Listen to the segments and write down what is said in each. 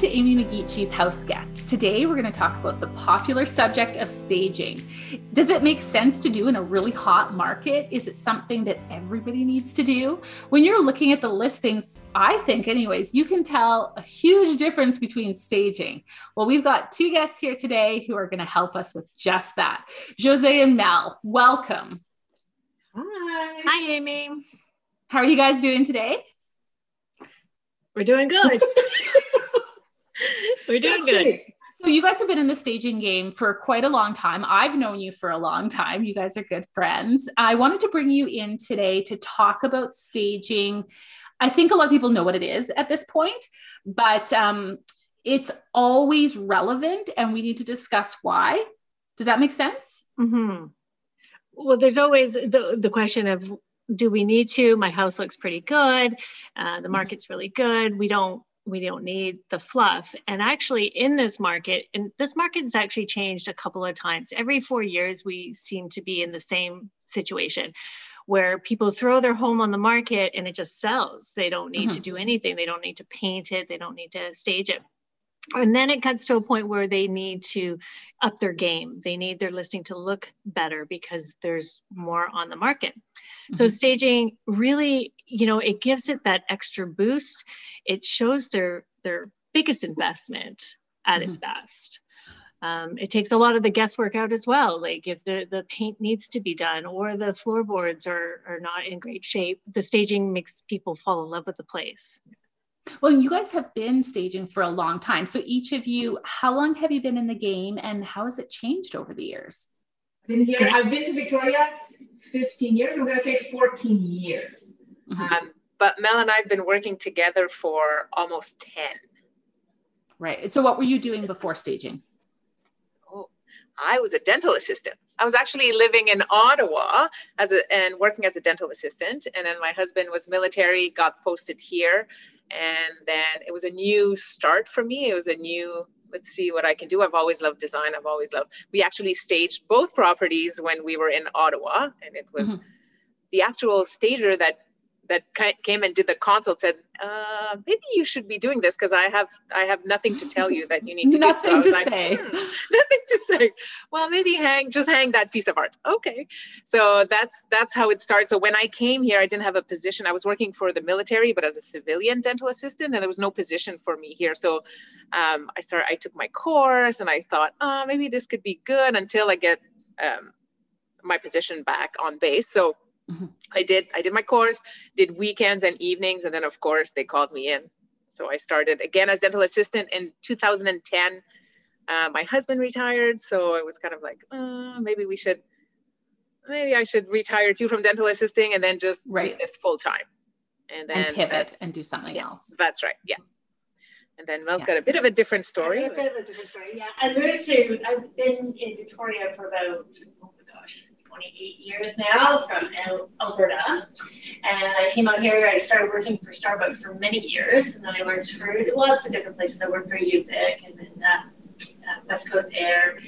to Amy McGeachie's House Guests. Today, we're going to talk about the popular subject of staging. Does it make sense to do in a really hot market? Is it something that everybody needs to do? When you're looking at the listings, I think, anyways, you can tell a huge difference between staging. Well, we've got two guests here today who are going to help us with just that. Josie and Mel, welcome. Hi. Hi, Amy. How are you guys doing today? We're doing good. We're doing good. So you guys have been in the staging game for quite a long time. I've known you for a long time. You guys are good friends. I wanted to bring you in today to talk about staging. I think a lot of people know what it is at this point, but um, it's always relevant and we need to discuss why. Does that make sense? Mm-hmm. Well, there's always the, the question of do we need to? My house looks pretty good. Uh, the market's really good. We don't we don't need the fluff. And actually, in this market, and this market has actually changed a couple of times. Every four years, we seem to be in the same situation where people throw their home on the market and it just sells. They don't need mm-hmm. to do anything, they don't need to paint it, they don't need to stage it and then it gets to a point where they need to up their game. They need their listing to look better because there's more on the market. Mm-hmm. so staging really you know it gives it that extra boost. It shows their their biggest investment at mm-hmm. its best. Um, it takes a lot of the guesswork out as well. Like if the the paint needs to be done or the floorboards are are not in great shape the staging makes people fall in love with the place well, you guys have been staging for a long time. So each of you, how long have you been in the game and how has it changed over the years? I've been here, I've been to Victoria 15 years. I'm going to say 14 years. Mm-hmm. Um, but Mel and I have been working together for almost 10. Right. So what were you doing before staging? Oh, I was a dental assistant. I was actually living in Ottawa as a, and working as a dental assistant. And then my husband was military, got posted here and then it was a new start for me. It was a new let's see what i can do. I've always loved design. I've always loved we actually staged both properties when we were in ottawa and it was mm-hmm. the actual stager that that came and did the consult said, uh, maybe you should be doing this because I have I have nothing to tell you that you need to nothing do. So to say. Hmm, nothing to say. Well, maybe hang just hang that piece of art. Okay, so that's that's how it starts. So when I came here, I didn't have a position. I was working for the military, but as a civilian dental assistant, and there was no position for me here. So um, I started. I took my course, and I thought, oh, maybe this could be good until I get um, my position back on base. So Mm-hmm. I did I did my course, did weekends and evenings, and then of course they called me in. So I started again as dental assistant in 2010. Uh, my husband retired, so it was kind of like uh, maybe we should, maybe I should retire too from dental assisting and then just right. do this full time, and then and pivot and do something yes, else. That's right. Yeah. And then Mel's yeah. got a bit of a different story. A bit of a different story, yeah. I moved to, I've been in Victoria for about, my gosh, 28 years now from Alberta. And I came out here, I started working for Starbucks for many years, and then I worked for lots of different places. I worked for UVic and then uh, uh, West Coast Air.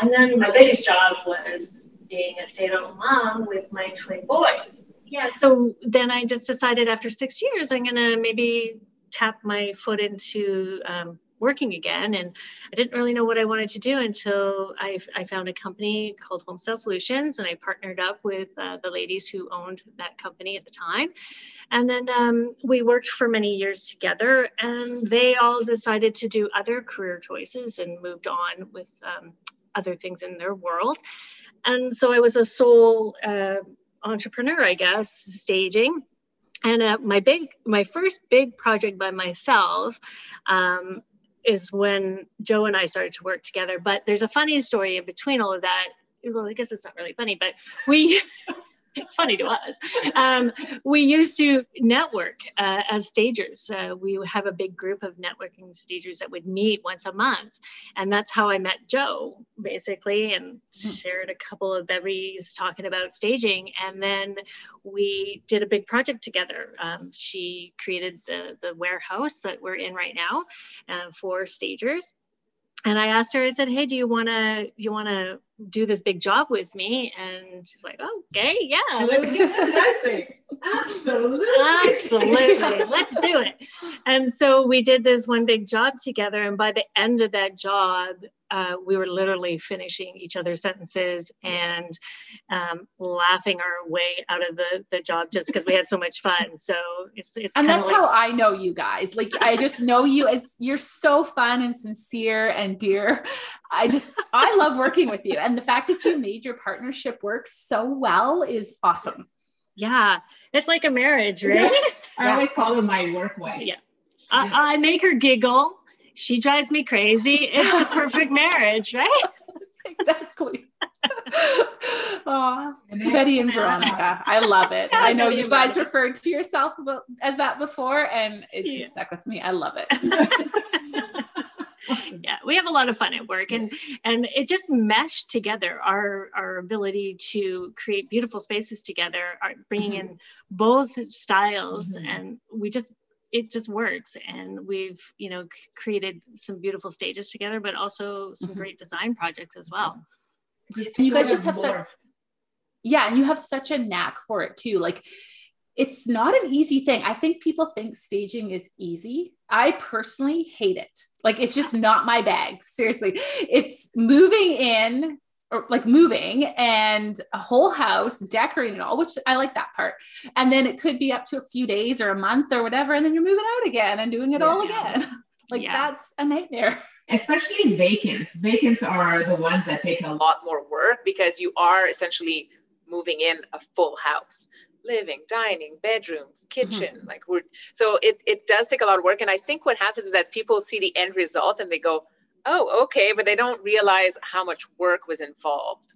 And then my biggest job was being a stay at home mom with my twin boys. Yeah, so then I just decided after six years, I'm going to maybe tap my foot into um, working again. And I didn't really know what I wanted to do until I, I found a company called Homestyle Solutions, and I partnered up with uh, the ladies who owned that company at the time. And then um, we worked for many years together, and they all decided to do other career choices and moved on with um, other things in their world. And so I was a sole uh, entrepreneur, I guess, staging and uh, my big my first big project by myself um, is when Joe and I started to work together. But there's a funny story in between all of that. Well, I guess it's not really funny, but we it's funny to us. Um, we used to network uh, as stagers. Uh, we have a big group of networking stagers that would meet once a month. And that's how I met Joe, basically, and hmm. shared a couple of bevies talking about staging. And then we did a big project together. Um, she created the, the warehouse that we're in right now uh, for stagers and I asked her, I said, hey, do you want to, you want to do this big job with me. And she's like, okay, yeah. Let's do fantastic. Absolutely. Absolutely. Let's do it. And so we did this one big job together. And by the end of that job, uh, we were literally finishing each other's sentences and um, laughing our way out of the, the job just because we had so much fun. So it's it's and that's like, how I know you guys. Like I just know you as you're so fun and sincere and dear. I just I love working with you, and the fact that you made your partnership work so well is awesome. Yeah, it's like a marriage, right? I Yeah. always call it my work wife. Yeah. I, I make her giggle. She drives me crazy. It's the perfect marriage, right? exactly. Aw, And then- Betty and Veronica. I love it. I know you guys referred to yourself as that before, and it's Yeah. just stuck with me. I love it. yeah we have a lot of fun at work and and it just meshed together our our ability to create beautiful spaces together are bringing Mm-hmm. in both styles Mhm. and we just it just works and we've you know c- created some beautiful stages together but also some Mhm. great design projects as well And you guys just of have such- yeah and you have such a knack for it too like it's not an easy thing. I think people think staging is easy. I personally hate it. Like it's just not my bag seriously. It's moving in or like moving and a whole house decorating and all which i like that part. And then it could be up to a few days or a month or whatever and then you're moving out again and doing it all again. Like Yeah. that's a nightmare. Especially vacants. Vacants are the ones that take a lot more work because you are essentially moving in a full house living dining bedrooms kitchen like we're so it, it does take a lot of work. And i think what happens is that people see the end result and they go oh okay but they don't realize how much work was involved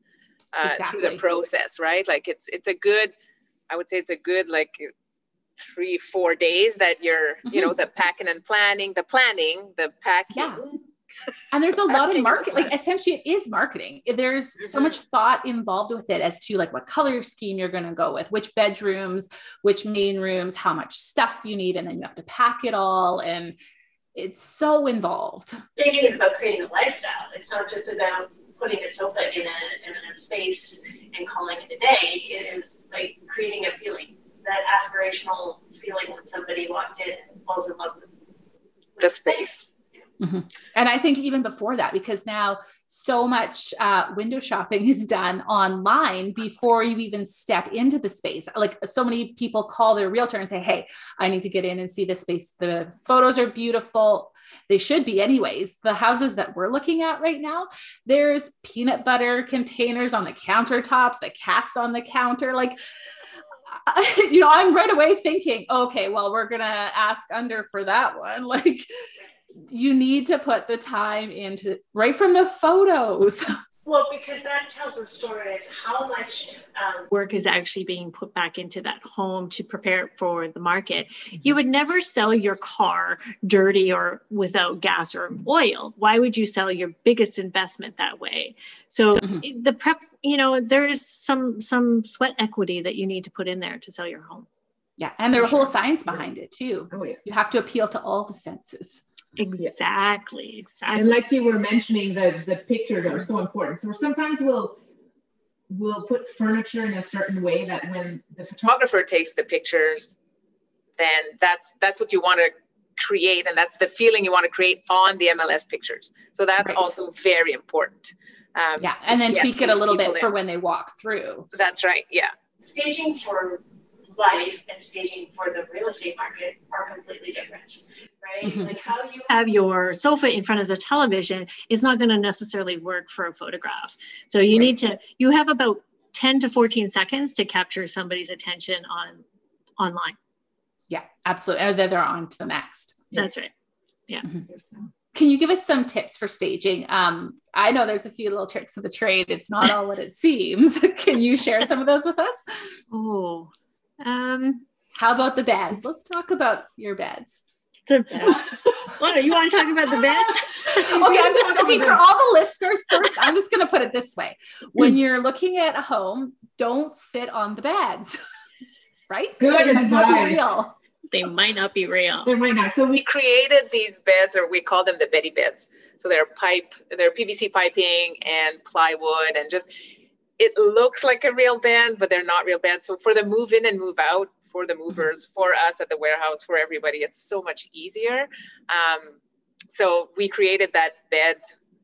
uh, through the process right? Like it's it's a good i would say it's a good like three four days that you're you know the packing and planning the planning the packing Yeah. And there's a lot of market like essentially it is marketing there's so Mhm. much thought involved with it as to like what color scheme you're going to go with which bedrooms which main rooms how much stuff you need and then you have to pack it all and it's so involved Staging is about creating a lifestyle. It's not just about putting a sofa in a, in a space and calling it a day. It is like creating a feeling, that aspirational feeling when somebody walks in and falls in love with the space and i think even before that because now so much uh, window shopping is done online before you even step into the space. Like so many people call their realtor and say hey i need to get in and see the space. The photos are beautiful. They should be anyways. The houses that we're looking at right now there's peanut butter containers on the countertops the cats on the counter. Like you know i'm right away thinking okay well we're gonna ask under for that one. Like you need to put the time into right from the photos Well, because that tells the story is how much um, work is actually being put back into that home to prepare it for the market. You would never sell your car dirty or without gas or oil. Why would you sell your biggest investment that way? So Mhm. the prep, you know, there is some some sweat equity that you need to put in there to sell your home. yeah and there's a whole science behind it too Oh yeah. you have to appeal to all the senses Exactly. Exactly. And like you were mentioning, the the pictures are so important. So sometimes we'll we'll put furniture in a certain way that when the photographer photographer takes the pictures, then that's that's what you want to create, and that's the feeling you want to create on the MLS pictures. So that's Right. also very important. Um, yeah and then tweak it a little people bit for when they walk through That's right. Yeah. staging for life and staging for the real estate market are completely different, right? Mhm. Like how you have your sofa in front of the television is not going to necessarily work for a photograph. So you need to you have about 10 to 14 seconds to capture somebody's attention on online. yeah absolutely and then they're on to the next That's right. Yeah. Can you give us some tips for staging um, i know there's a few little tricks of the trade it's not all what it seems can you share some of those with us Oh. Um how about the beds let's talk about your beds the beds. what you want to talk about the beds? okay, I'm just okay for all the listeners. First, I'm just going to put it this way: when you're looking at a home, don't sit on the beds. right? Good It might not be real. they might not be real. They might not. So we we created these beds, or we call them the Betty beds. So they're pipe, they're PVC piping and plywood, and just it looks like a real bed, but they're not real beds. So for the move in and move out, for the movers, for us at the warehouse, for everybody, it's so much easier. Um, so we created that bed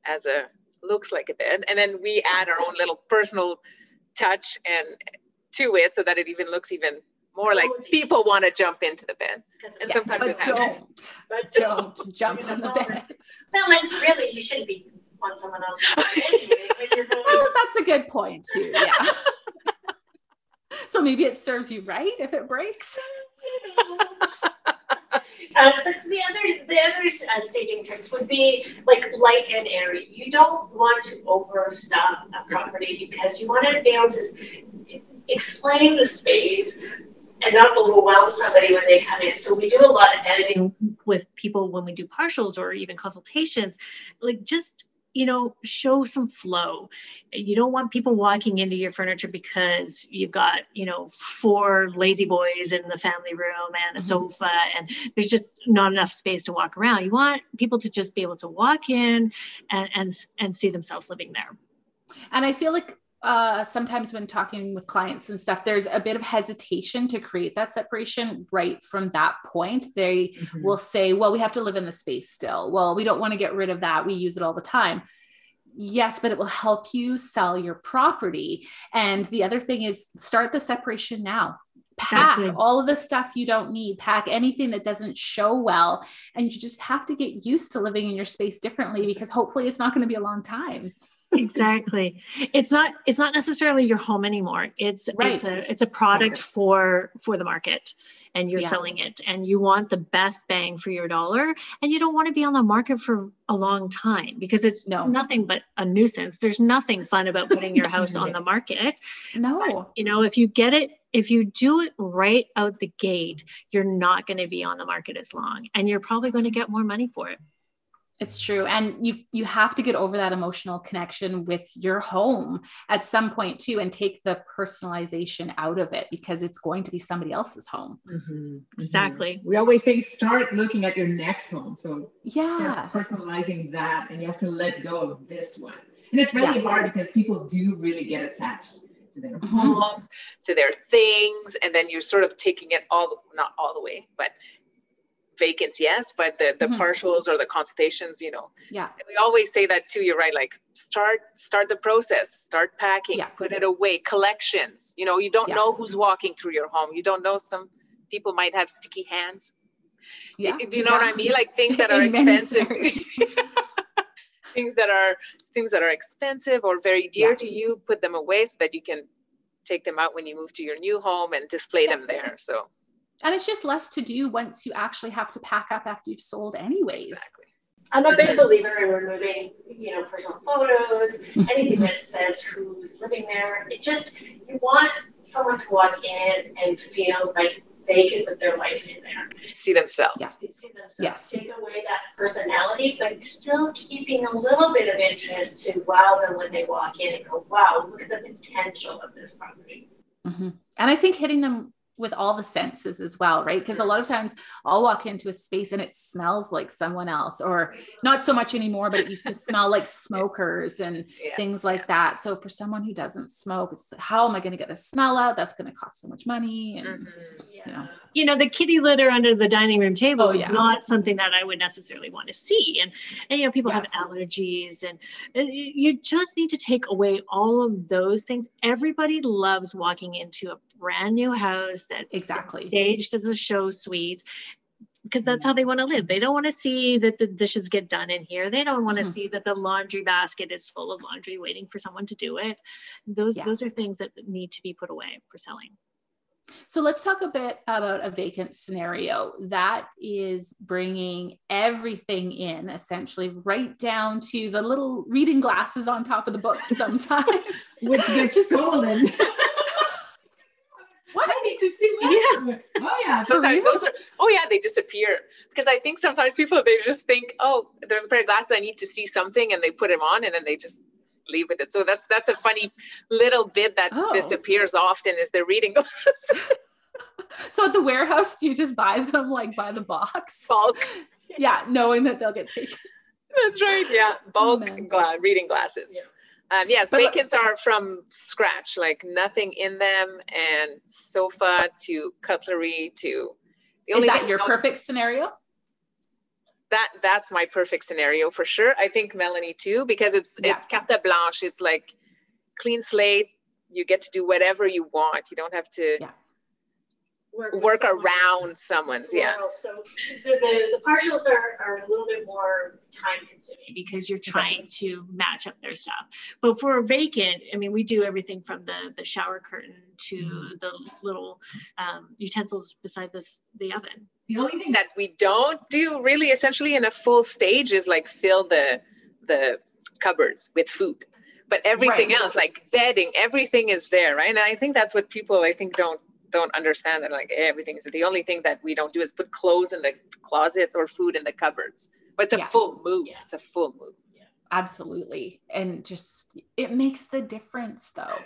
as a looks like a bed, and then we add our own little personal touch and to it so that it even looks even more like people want to jump into the bed. And Yeah, sometimes but it happens. don't, But don't jump on the bed. Well, and really, you shouldn't be on someone else's anyway when you're going. Well, that's a good point too. Yeah. so maybe it serves you right if it breaks. Uh, the other, the other uh, staging tricks would be like light and airy. You don't want to overstuff a property because you want to be able to explain the space and not overwhelm somebody when they come in. So we do a lot of editing. with people when we do partials or even consultations like just you know show some flow. You don't want people walking into your furniture because you've got you know four lazy boys in the family room and a Mhm. sofa and there's just not enough space to walk around. You want people to just be able to walk in and and, and see themselves living there. And I feel like uh, sometimes when talking with clients and stuff, there's a bit of hesitation to create that separation right from that point. They Mhm. will say, well, we have to live in the space still. Well, we don't want to get rid of that. We use it all the time. Yes, but it will help you sell your property. And the other thing is start the separation now. Pack Exactly. all of the stuff you don't need, pack anything that doesn't show well. And you just have to get used to living in your space differently because hopefully it's not going to be a long time. Exactly it's not it's not necessarily your home anymore it's Right. it's a it's a product for for the market and you're Yeah. selling it and you want the best bang for your dollar and you don't want to be on the market for a long time because it's No. nothing but a nuisance there's nothing fun about putting your house on the market No. you know if you get it if you do it right out the gate you're not going to be on the market as long and you're probably going to get more money for it It's true. And you you have to get over that emotional connection with your home at some point too and take the personalization out of it because it's going to be somebody else's home. Mhm, Exactly. mhm. We always say start looking at your next home. So Yeah. personalizing that, and you have to let go of this one. And it's really Yeah. hard because people do really get attached to their Mhm. home. homes, to their things, and then you're sort of taking it all, the- not all the way, but vacants, yes, but the the Mhm. partials or the consultations, you know, Yeah. we always say that too. You're right. Like start start the process, start packing, Yeah. put it away. Collections. You know, you don't know who's walking through your home. You don't know some people might have sticky hands. Yeah. Do you know what I mean? Like things that are expensive. things that are things that are expensive or very dear Yeah. to you, put them away so that you can take them out when you move to your new home and display them there. So And it's just less to do once you actually have to pack up after you've sold anyways. exactly. I'm a big believer in removing, you know, personal photos, anything that says who's living there. It just you want someone to walk in and feel like they can put their life in there. See themselves. Yeah. See themselves. Yes. Take away that personality, but still keeping a little bit of interest to wow them when they walk in and go, wow, look at the potential of this property. Mhm. And I think hitting them with all the senses as well, right? Because a lot of times I'll walk into a space and it smells like someone else, or not so much anymore, but it used to smell like smokers and Yes, things like that. So for someone who doesn't smoke, it's how am I going to get the smell out? That's going to cost so much money. And Mhm. You know. you know the kitty litter under the dining room table Oh, is yeah. not something that i would necessarily want to see and and you know people Yes. have allergies and uh, you just need to take away all of those things everybody loves walking into a brand new house that's Exactly. staged as a show suite because that's how they want to live. They don't want to see that the dishes get done in here. They don't want to Mhm. see that the laundry basket is full of laundry waiting for someone to do it. Those Yeah. those are things that need to be put away for selling. So let's talk a bit about a vacant scenario. That is bringing everything in, essentially, right down to the little reading glasses on top of the books sometimes. Which get stolen. what? I need to see what. Oh yeah. Sometimes those are oh yeah, they disappear. Because I think sometimes people they just think, oh, there's a pair of glasses, I need to see something, and they put them on and then they just leave with it. So that's that's a funny little bit that Oh. disappears often is the reading glasses. so at the warehouse, do you just buy them like by the box? Bulk. Yeah, knowing that they'll get taken. That's right. Yeah, bulk gla- reading glasses. Um, yes, But- vacants are from scratch, like nothing in them, and sofa to cutlery to. The Is that your perfect scenario? That that's my perfect scenario for sure. I think Melanie too, because it's Yeah. it's carte blanche. It's like clean slate. You get to do whatever you want. You don't have to Yeah. Work someone. around someone's. Yeah. Well, So the, the, the partials are, are a little bit more time consuming. because you're trying to match up their stuff. But for a vacant, I mean, we do everything from the the shower curtain to the little um, utensils beside this the oven. The only thing that we don't do really essentially in a full stage is like fill the the cupboards with food. But everything Right. else, like bedding, everything is there, right? And I think that's what people I think don't don't understand that like everything is the only thing that we don't do is put clothes in the closets or food in the cupboards. But it's a Yeah. full move. Yeah. It's a full move. Yeah. Absolutely. And just it makes the difference though.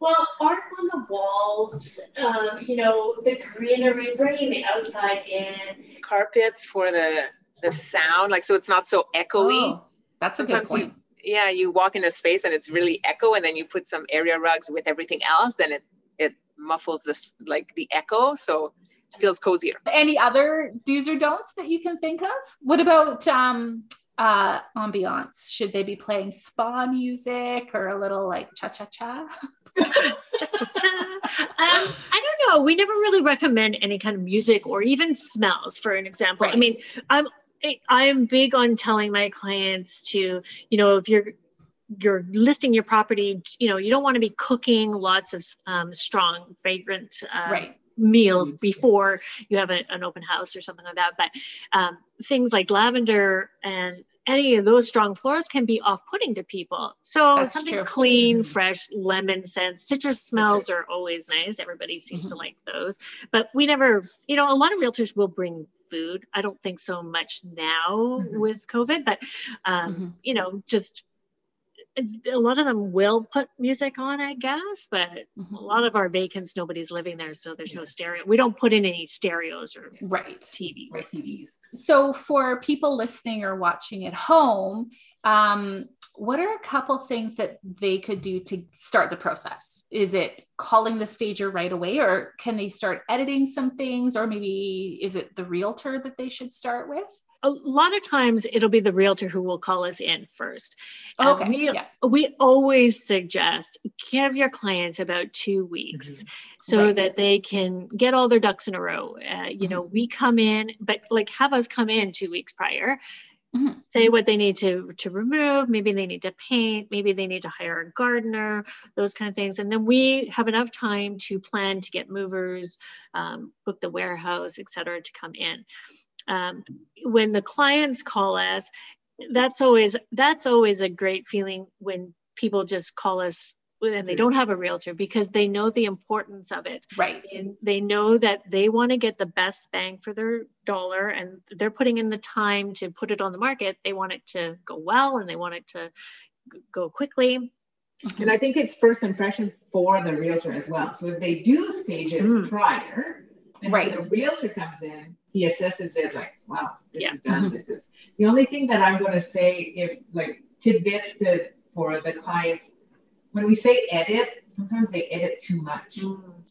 Well, art on the walls, um, you know, the greenery, bringing the outside in. Carpets for the the sound, like so it's not so echoey. Oh, that's a good Sometimes you- point. yeah, you walk in a space and it's really echo, and then you put some area rugs with everything else, then it it muffles this like the echo, so it feels cozier. Any other do's or don'ts that you can think of? What about um uh ambiance? Should they be playing spa music or a little like cha cha cha? Cha-cha-cha. um, I don't know. We never really recommend any kind of music or even smells, for an example. I mean, I'm I'm big on telling my clients to, you know, if you're you're listing your property, you know, you don't want to be cooking lots of um, strong, fragrant uh, right. meals before you have a, an open house or something like that. But um, things like lavender and any of those strong florals can be off-putting to people. So That's something true. clean, Mhm. fresh, lemon scents, citrus smells are always nice. Everybody seems Mm-hmm. to like those. But we never, you know, a lot of realtors will bring food. I don't think so much now Mhm. with COVID, but um, Mhm. you know, just a lot of them will put music on, I guess, but Mhm. a lot of our vacants, nobody's living there, so there's no stereo. We don't put in any stereos or Right. TVs. Right, TVs. So, for people listening or watching at home, um, what are a couple things that they could do to start the process? Is it calling the stager right away, or can they start editing some things, or maybe is it the realtor that they should start with? A lot of times it'll be the realtor who will call us in first. And Okay, we, yeah. we always suggest give your clients about two weeks so Right. that they can get all their ducks in a row. Uh, you know, we come in, but like have us come in two weeks prior. Mhm. Say what they need to to remove. Maybe they need to paint. Maybe they need to hire a gardener. Those kind of things, and then we have enough time to plan to get movers, um, book the warehouse, et cetera, to come in. Um, when the clients call us, that's always that's always a great feeling when people just call us and they don't have a realtor because they know the importance of it Right. and they know that they want to get the best bang for their dollar and they're putting in the time to put it on the market they want it to go well and they want it to go quickly And I think it's first impressions for the realtor as well. So if they do stage it Mm. prior, then Right. the realtor comes in, he assesses it like, wow, this Yeah. is done. Mhm. This is the only thing that I'm going to say if like tidbits to for the clients. When we say edit, sometimes they edit too much.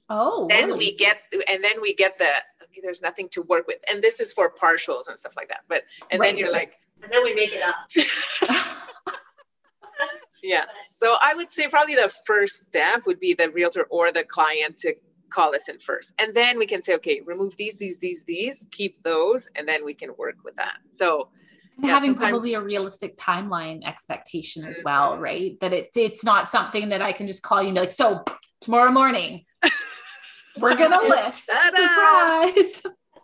Oh, then really? we get and then we get the okay, there's nothing to work with and this is for partials and stuff like that but and then you're like And then we make it up. yeah so i would say probably the first step would be the realtor or the client to call us in first and then we can say okay remove these these these these keep those and then we can work with that so And Yeah, having sometimes- probably a realistic timeline expectation as mm-hmm. well, right? That it it's not something that I can just call you and be like, so tomorrow morning, we're gonna list. Surprise.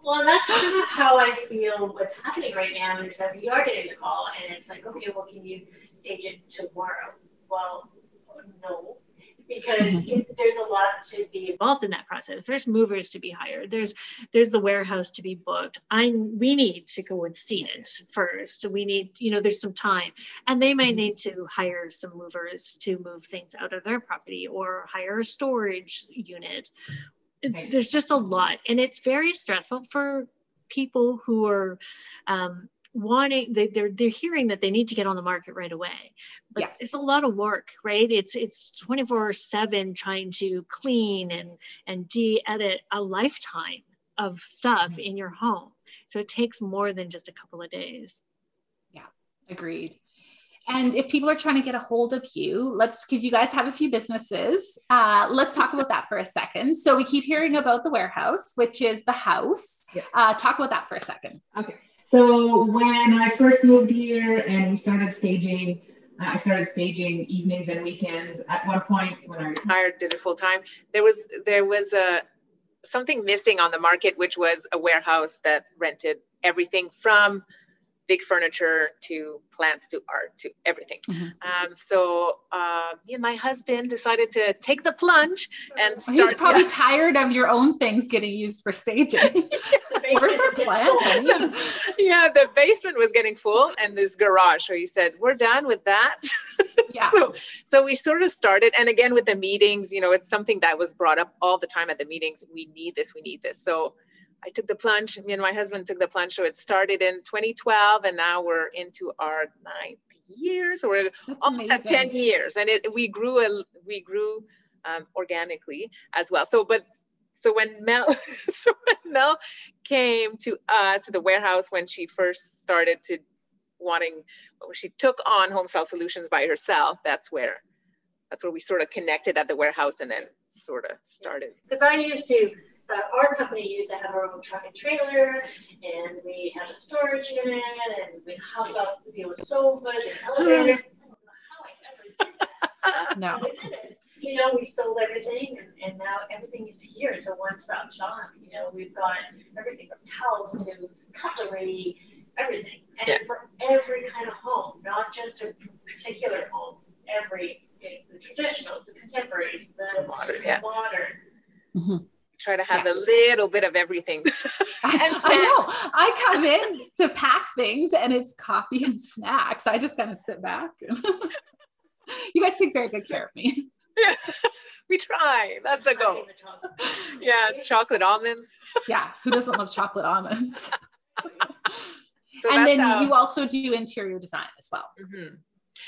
Well, that's kind of how I feel what's happening right now is that we are getting the call and it's like, okay, well, can you stage it tomorrow? Well, no, because it, there's a lot to be involved in that process. There's movers to be hired. There's there's the warehouse to be booked. I we need to go and see it first. We need you know there's some time. And they might Mhm. need to hire some movers to move things out of their property or hire a storage unit. There's just a lot. And it's very stressful for people who are um, wanting they, they're they're hearing that they need to get on the market right away but Yes. it's a lot of work right it's it's 24 7 trying to clean and and de-edit a lifetime of stuff in your home so it takes more than just a couple of days yeah Agreed. And if people are trying to get a hold of you, let's because you guys have a few businesses. Uh, let's talk about that for a second. So we keep hearing about the warehouse, which is the house. Yes. Uh, talk about that for a second. Okay. So when I first moved here and we started staging, I started staging evenings and weekends. At one point, when I retired, did it full time. There was there was a something missing on the market, which was a warehouse that rented everything from big furniture to plants to art to everything. Mhm. Um, so uh, me and my husband decided to take the plunge and start. He's probably yeah. tired of your own things getting used for staging. Where's our plant? yeah, the basement was getting full and this garage. So he said, We're done with that. Yeah. so so we sort of started and again with the meetings, you know, it's something that was brought up all the time at the meetings. We need this, we need this. So I took the plunge, me and my husband took the plunge. So it started in 2012 and now we're into our ninth year. So we're That's almost at 10 years and it we grew a, we grew um, organically as well so but so when mel so when mel came to uh to the warehouse when she first started to wanting when she took on Homestyle Solutions by herself that's where that's where we sort of connected at the warehouse and then sort of started Because I used to, uh, our company used to have our own truck and trailer, and we had a storage unit, and we'd house up, you know, sofas and elevators. I don't know how I ever did that. No. But I did it. You know, we sold everything, and, and now everything is here. It's a one-stop shop. You know, we've got everything from towels to cutlery, everything. And Yeah. for every kind of home, not just a particular home. Every, the traditionals, the contemporaries, the modern yeah modern. Try to have a little bit of everything I, And I know. I come in to pack things and it's coffee and snacks. I just kind of sit back. you guys take very good care of me. Yeah. we try that's the goal yeah chocolate almonds Yeah. Who doesn't love chocolate almonds? so and then how, you also do interior design as well. Mhm.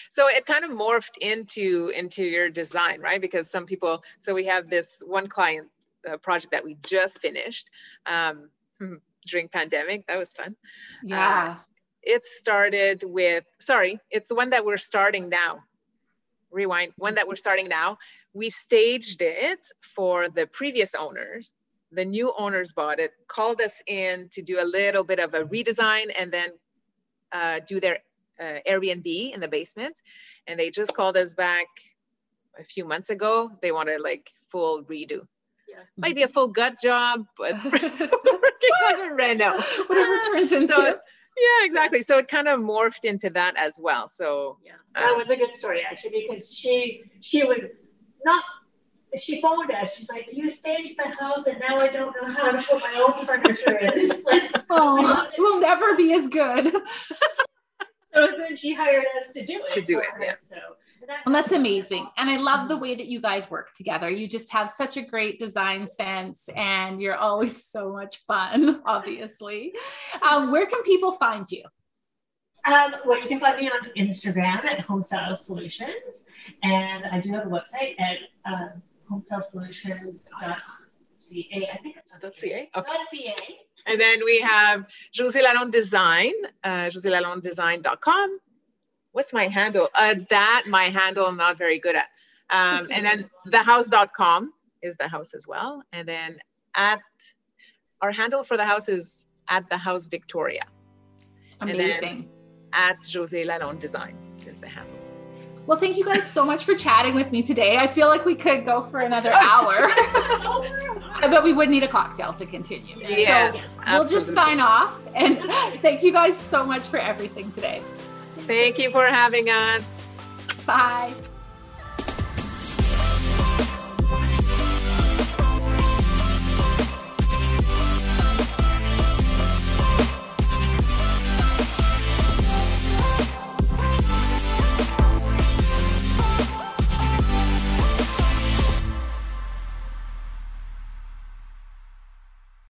So it kind of morphed into interior design, right? Because some people, so we have this one client uh, project that we just finished um, during pandemic. That was fun. Yeah. It started with, sorry, it's the one that we're starting now. Rewind, one that we're starting now. We staged it for the previous owners. The new owners bought it, called us in to do a little bit of a redesign and then uh, do their uh, Airbnb in the basement. And they just called us back a few months ago. They wanted like full redo. Yeah. Might be a full gut job, but working on a reno. Whatever it turns into. So, yeah, exactly. So it kind of morphed into that as well. So Yeah, uh, that was a good story actually because she she was not. She phoned us. She's like, "You staged the house, and now I don't know how to put my own furniture in this place." oh, it will never be as good. So then she hired us to do it. To do for it, her, yeah. So And that's amazing. And I love the way that you guys work together. You just have such a great design sense and you're always so much fun, obviously. Um, where can people find you? Um, well, you can find me on Instagram at Homestyle Solutions, and I do have a website at um, homestylesolutions.ca. I think it's Dot .ca? Dot Okay. .ca. And then we have Josie Lalonde Design, uh, josielalondedesign.com. What's my handle? Uh, that my handle I'm not very good at. Um, and then thehouse.com is the house as well. And then at our handle for the house is at the house Victoria. Amazing. At Josie Lalonde Design is the handles. Well, thank you guys so much for chatting with me today. I feel like we could go for another hour, but we would need a cocktail to continue. Yes, so we'll just sign off. And thank you guys so much for everything today. Thank you for having us. Bye.